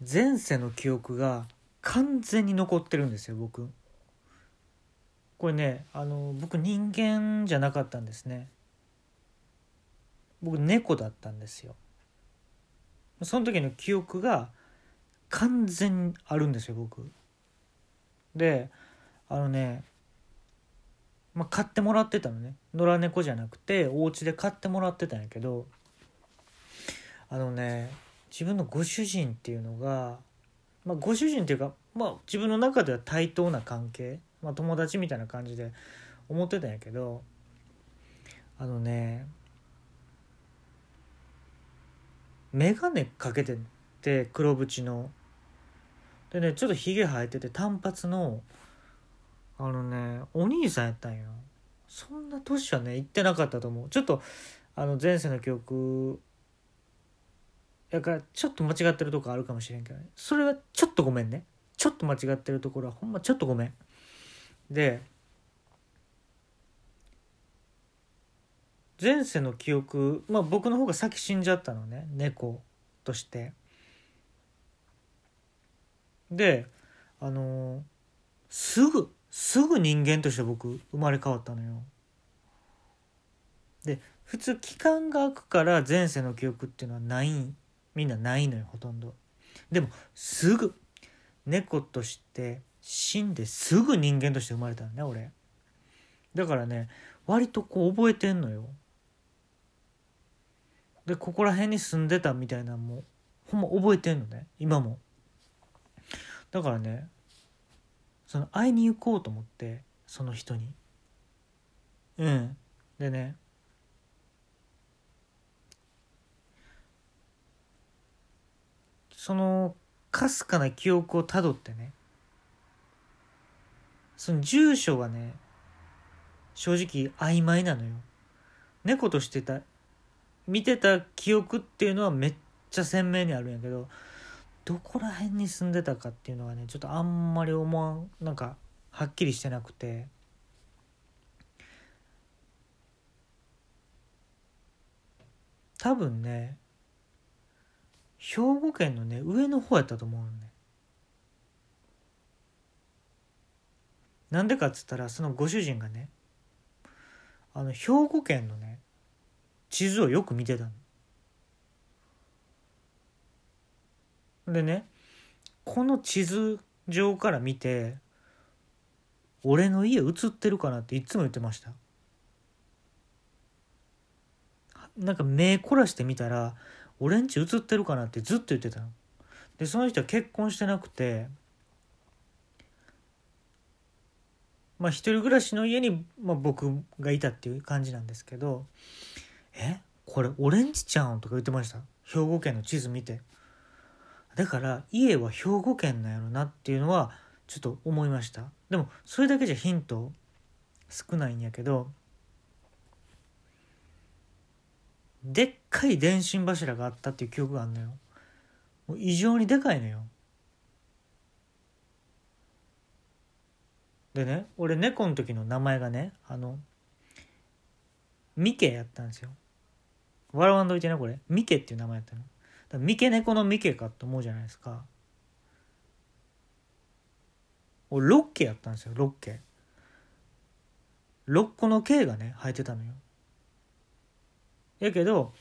前世の記憶が完全に残ってるんですよ僕。これねあの僕人間じゃなかったんですね。僕猫だったんですよ。その時の記憶が完全にあるんですよ僕。であのねまあ買ってもらってたのね。野良猫じゃなくてお家で買ってもらってたんやけどあのね自分のご主人っていうのがまあご主人っていうかまあ自分の中では対等な関係まあ、友達みたいな感じで思ってたんやけどあのね眼鏡かけてて黒縁の。でねちょっとひげ生えてて短髪のあのねお兄さんやったんよ。そんな年はね行ってなかったと思う。ちょっとあの前世の記憶やからちょっと間違ってるとこあるかもしれんけど、ね、それはちょっとごめんね。ちょっと間違ってるところはほんまちょっとごめん。で前世の記憶まあ僕の方が先死んじゃったのね。猫として。であのー、すぐすぐ人間として僕生まれ変わったのよ。で普通期間が空くから前世の記憶っていうのはないみんなないのよほとんど。でもすぐ猫として死んですぐ人間として生まれたんね俺。だからね割とこう覚えてんのよ。でここら辺に住んでたみたいなのもほんま覚えてんのね今も。だからねその会いに行こうと思ってその人に。うん。でねそのかすかな記憶をたどってねその住所はね正直曖昧なのよ。猫としてた見てた記憶っていうのはめっちゃ鮮明にあるんやけどどこら辺に住んでたかっていうのはねちょっとあんまり思わんなんかはっきりしてなくて。多分ね兵庫県のね上の方やったと思うのねなんでかっつったらそのご主人がねあの兵庫県のね地図をよく見てたの。でねこの地図上から見て俺の家映ってるかなっていつも言ってました。なんか目凝らしてみたら俺んち映ってるかな？ってずっと言ってたの。でその人は結婚してなくてまあ一人暮らしの家に、まあ、僕がいたっていう感じなんですけど「え？これオレンジちゃん?」とか言ってました。兵庫県の地図見て。だから家は兵庫県なんやろなっていうのはちょっと思いました。でもそれだけじゃヒント少ないんやけどでっかい電信柱があったっていう記憶があるのよ。もう異常にでかいのよ。でね俺猫の時の名前がねあのミケやったんですよ。笑わんといてねこれ。ミケっていう名前やったの。だミケ猫のミケかと思うじゃないですか。俺ロッケやったんですよロッケ。6個の毛がね生えてたのよ。やけど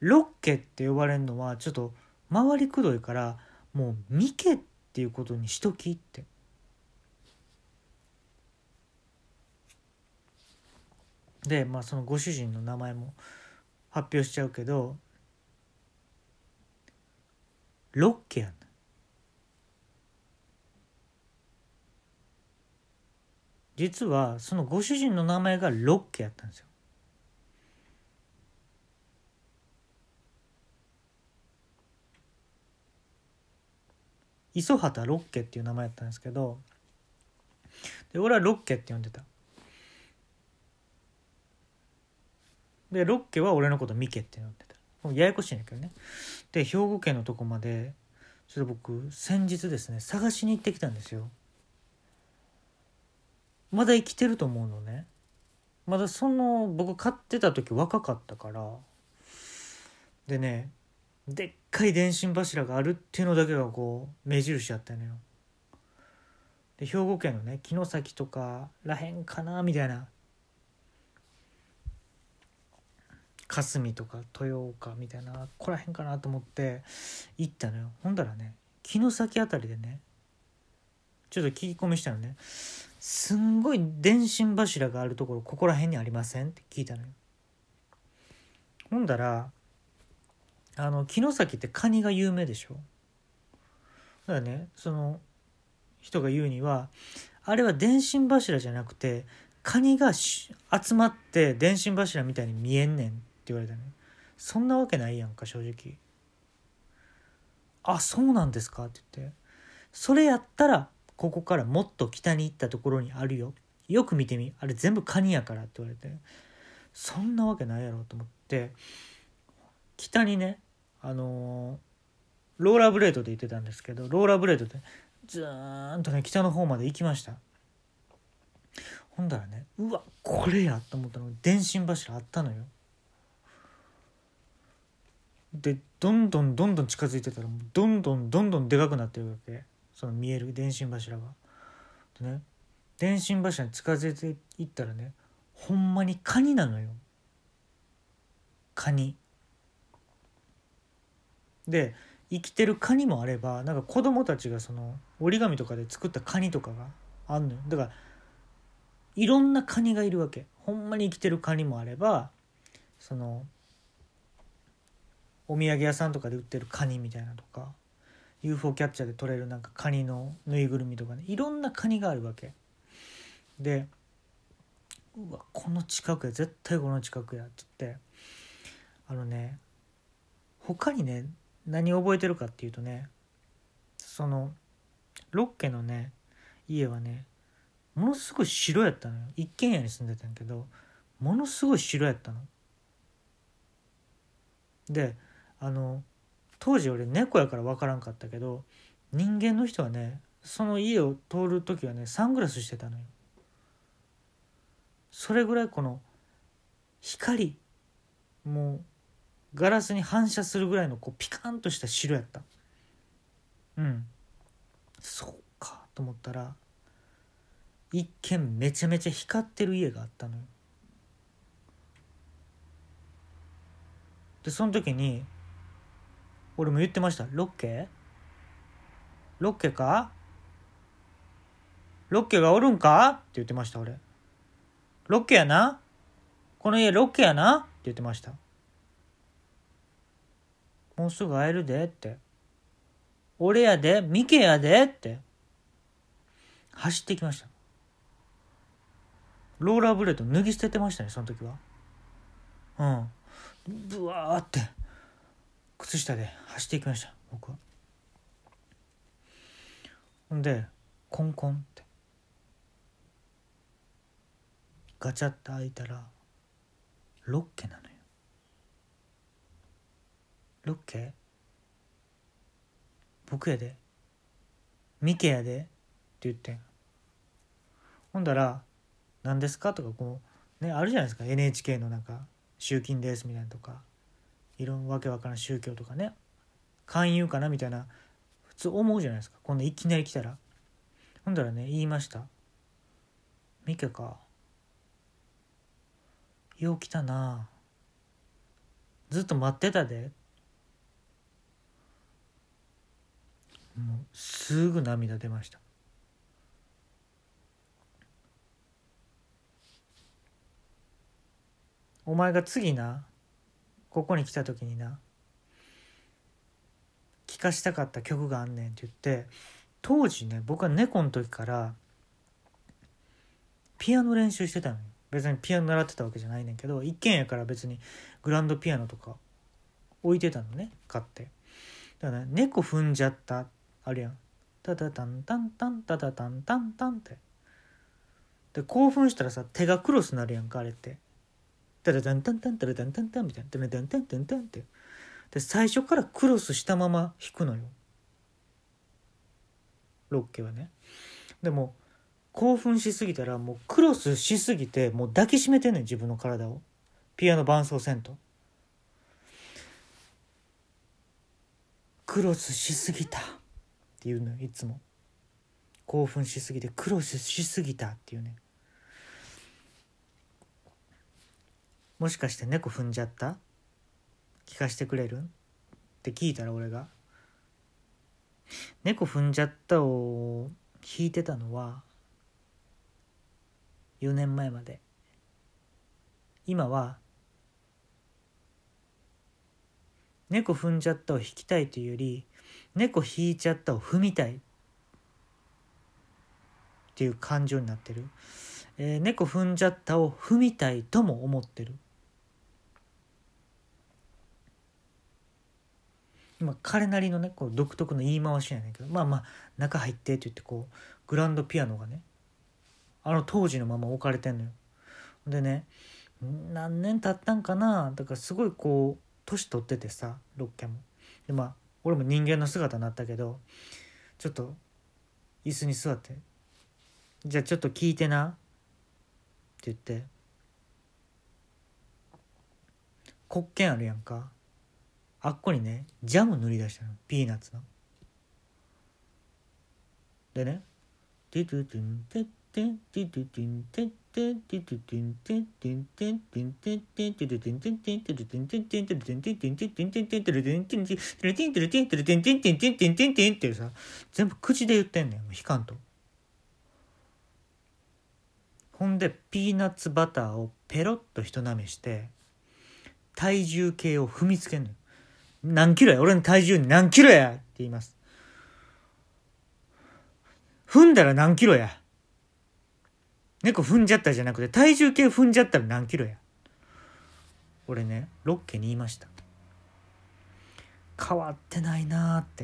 ロッケって呼ばれるのはちょっと回りくどいからもうミケっていうことにしときって。でまあそのご主人の名前も発表しちゃうけどロッケやん。実はそのご主人の名前がロッケやったんですよ。磯畑ロッケっていう名前やったんですけどで俺はロッケって呼んでた。でロッケは俺のことミケって呼んでた。ややこしいんだけどね。で兵庫県のとこまでちょっと僕先日ですね探しに行ってきたんですよ。まだ生きてると思うのね。まだその僕買ってた時若かったから。でねでっかい電信柱があるっていうのだけがこう目印やったのよ。で兵庫県のね城崎とからへんかなみたいな。霞とか豊岡みたいなここらへんかなと思って行ったのよ。ほんだらね城崎あたりでねちょっと聞き込みしたのね。すんごい電信柱があるところここら辺にありませんって聞いたのよ。ほんだらあの城崎ってカニが有名でしょ？だからね。その人が言うにはあれは電信柱じゃなくてカニが集まって電信柱みたいに見えんねんって言われたね。そんなわけないやんか正直。あそうなんですか？って言って。それやったらここからもっと北に行ったところにあるよ。よく見てみ。あれ全部カニやからって言われて。そんなわけないやろと思って。北にねあの、ローラーブレードで行ってたんですけどローラーブレードでずーんとね北の方まで行きましたほんだらねうわこれやと思ったの電信柱あったのよでどんどんどんどん近づいてたらどんどんどんどんでかくなってるわけその見える電信柱が。でね電信柱に近づいていったらねほんまにカニなのよ。カニ。で生きてるカニもあればなんか子供たちがその折り紙とかで作ったカニとかがあんのよ。だからいろんなカニがいるわけ。ほんまに生きてるカニもあればそのお土産屋さんとかで売ってるカニみたいなとか UFO キャッチャーで取れるなんかカニのぬいぐるみとかねいろんなカニがあるわけ。でうわこの近くや絶対この近くやって言ってあのね他にね何を覚えてるかっていうとねそのロッケのね家はねものすごい白やったのよ。一軒家に住んでたんやけどものすごい白やったの。であの当時俺猫やから分からんかったけど人間の人はねその家を通る時はねサングラスしてたのよ。それぐらいこの光もうガラスに反射するぐらいのこうピカンとした白やったうん。そうかと思ったら一見めちゃめちゃ光ってる家があったのよ。でその時に俺も言ってました「ロッケ？ロッケか？ロッケがおるんか?」って言ってました俺「ロッケやな？この家ロッケやな?」って言ってました。もうすぐ会えるでって。俺やでミケやでって。走ってきました。ローラーブレード脱ぎ捨ててましたねその時は。うん。ブワーって靴下で走っていきました僕は。ほんでコンコンって。ガチャッと開いたらロッケなのよ。ロッケ僕やで。ミケやで。って言ってほんだら「何ですか?」とかこうねあるじゃないですか。NHK のなんか「集金です」みたいなとか。いろんなわけわからん宗教とかね。勧誘かな？みたいな。普通思うじゃないですか。こんないきなり来たら。ほんだらね言いました「ミケか。よう来たな。ずっと待ってたで」もうすぐ涙出ました。お前が次なここに来た時にな聴かしたかった曲があんねんって言って当時ね僕は猫の時からピアノ練習してたのよ。別にピアノ習ってたわけじゃないねんけど一軒家から別にグランドピアノとか置いてたのね買って。だから、ね、猫踏んじゃったあるやん。タタタンタンタンタタタンタンタンって。で興奮したらさ手がクロスなるやんかあれって。タタタンタンタンタタタンタンタンみたいな。タタタンタンタンタンって。で最初からクロスしたまま弾くのよ。ロッケはね。でも興奮しすぎたらもうクロスしすぎてもう抱きしめてんねん自分の体を。ピアノ伴奏せんと。クロスしすぎた」って言うのよいつも。興奮しすぎてクロスしすぎたっていうね。もしかして猫踏んじゃった？聞かしてくれる？って聞いたら俺が。猫踏んじゃったを弾いてたのは4年前まで。今は猫踏んじゃったを弾きたいというより猫引いちゃったを踏みたい。っていう感情になってる、えー、猫踏んじゃったを踏みたいとも思ってる。今彼なりのねこう独特の言い回しやねんけどまあまあ中入ってって言ってこうグランドピアノがねあの当時のまま置かれてんのよ。でね何年経ったんかなだからすごいこう年取っててさロッケも。でまあ俺も人間の姿になったけどちょっと椅子に座って「じゃあちょっと聞いてな」って言って黒鍵あるやんかあっこにねジャム塗り出したのピーナッツの。でね「ティトゥトゥンテッテンティトゥトゥンテッってさ全部口で言ってんねん弾かんと。ほんでピーナッツバターをペロッと人なめして体重計を踏みつけんのよ。何キロや俺の体重何キロやって言います。踏んだら何キロや猫踏んじゃったじゃなくて体重計踏んじゃったら何キロや？俺ねロッケに言いました。変わってないなーって。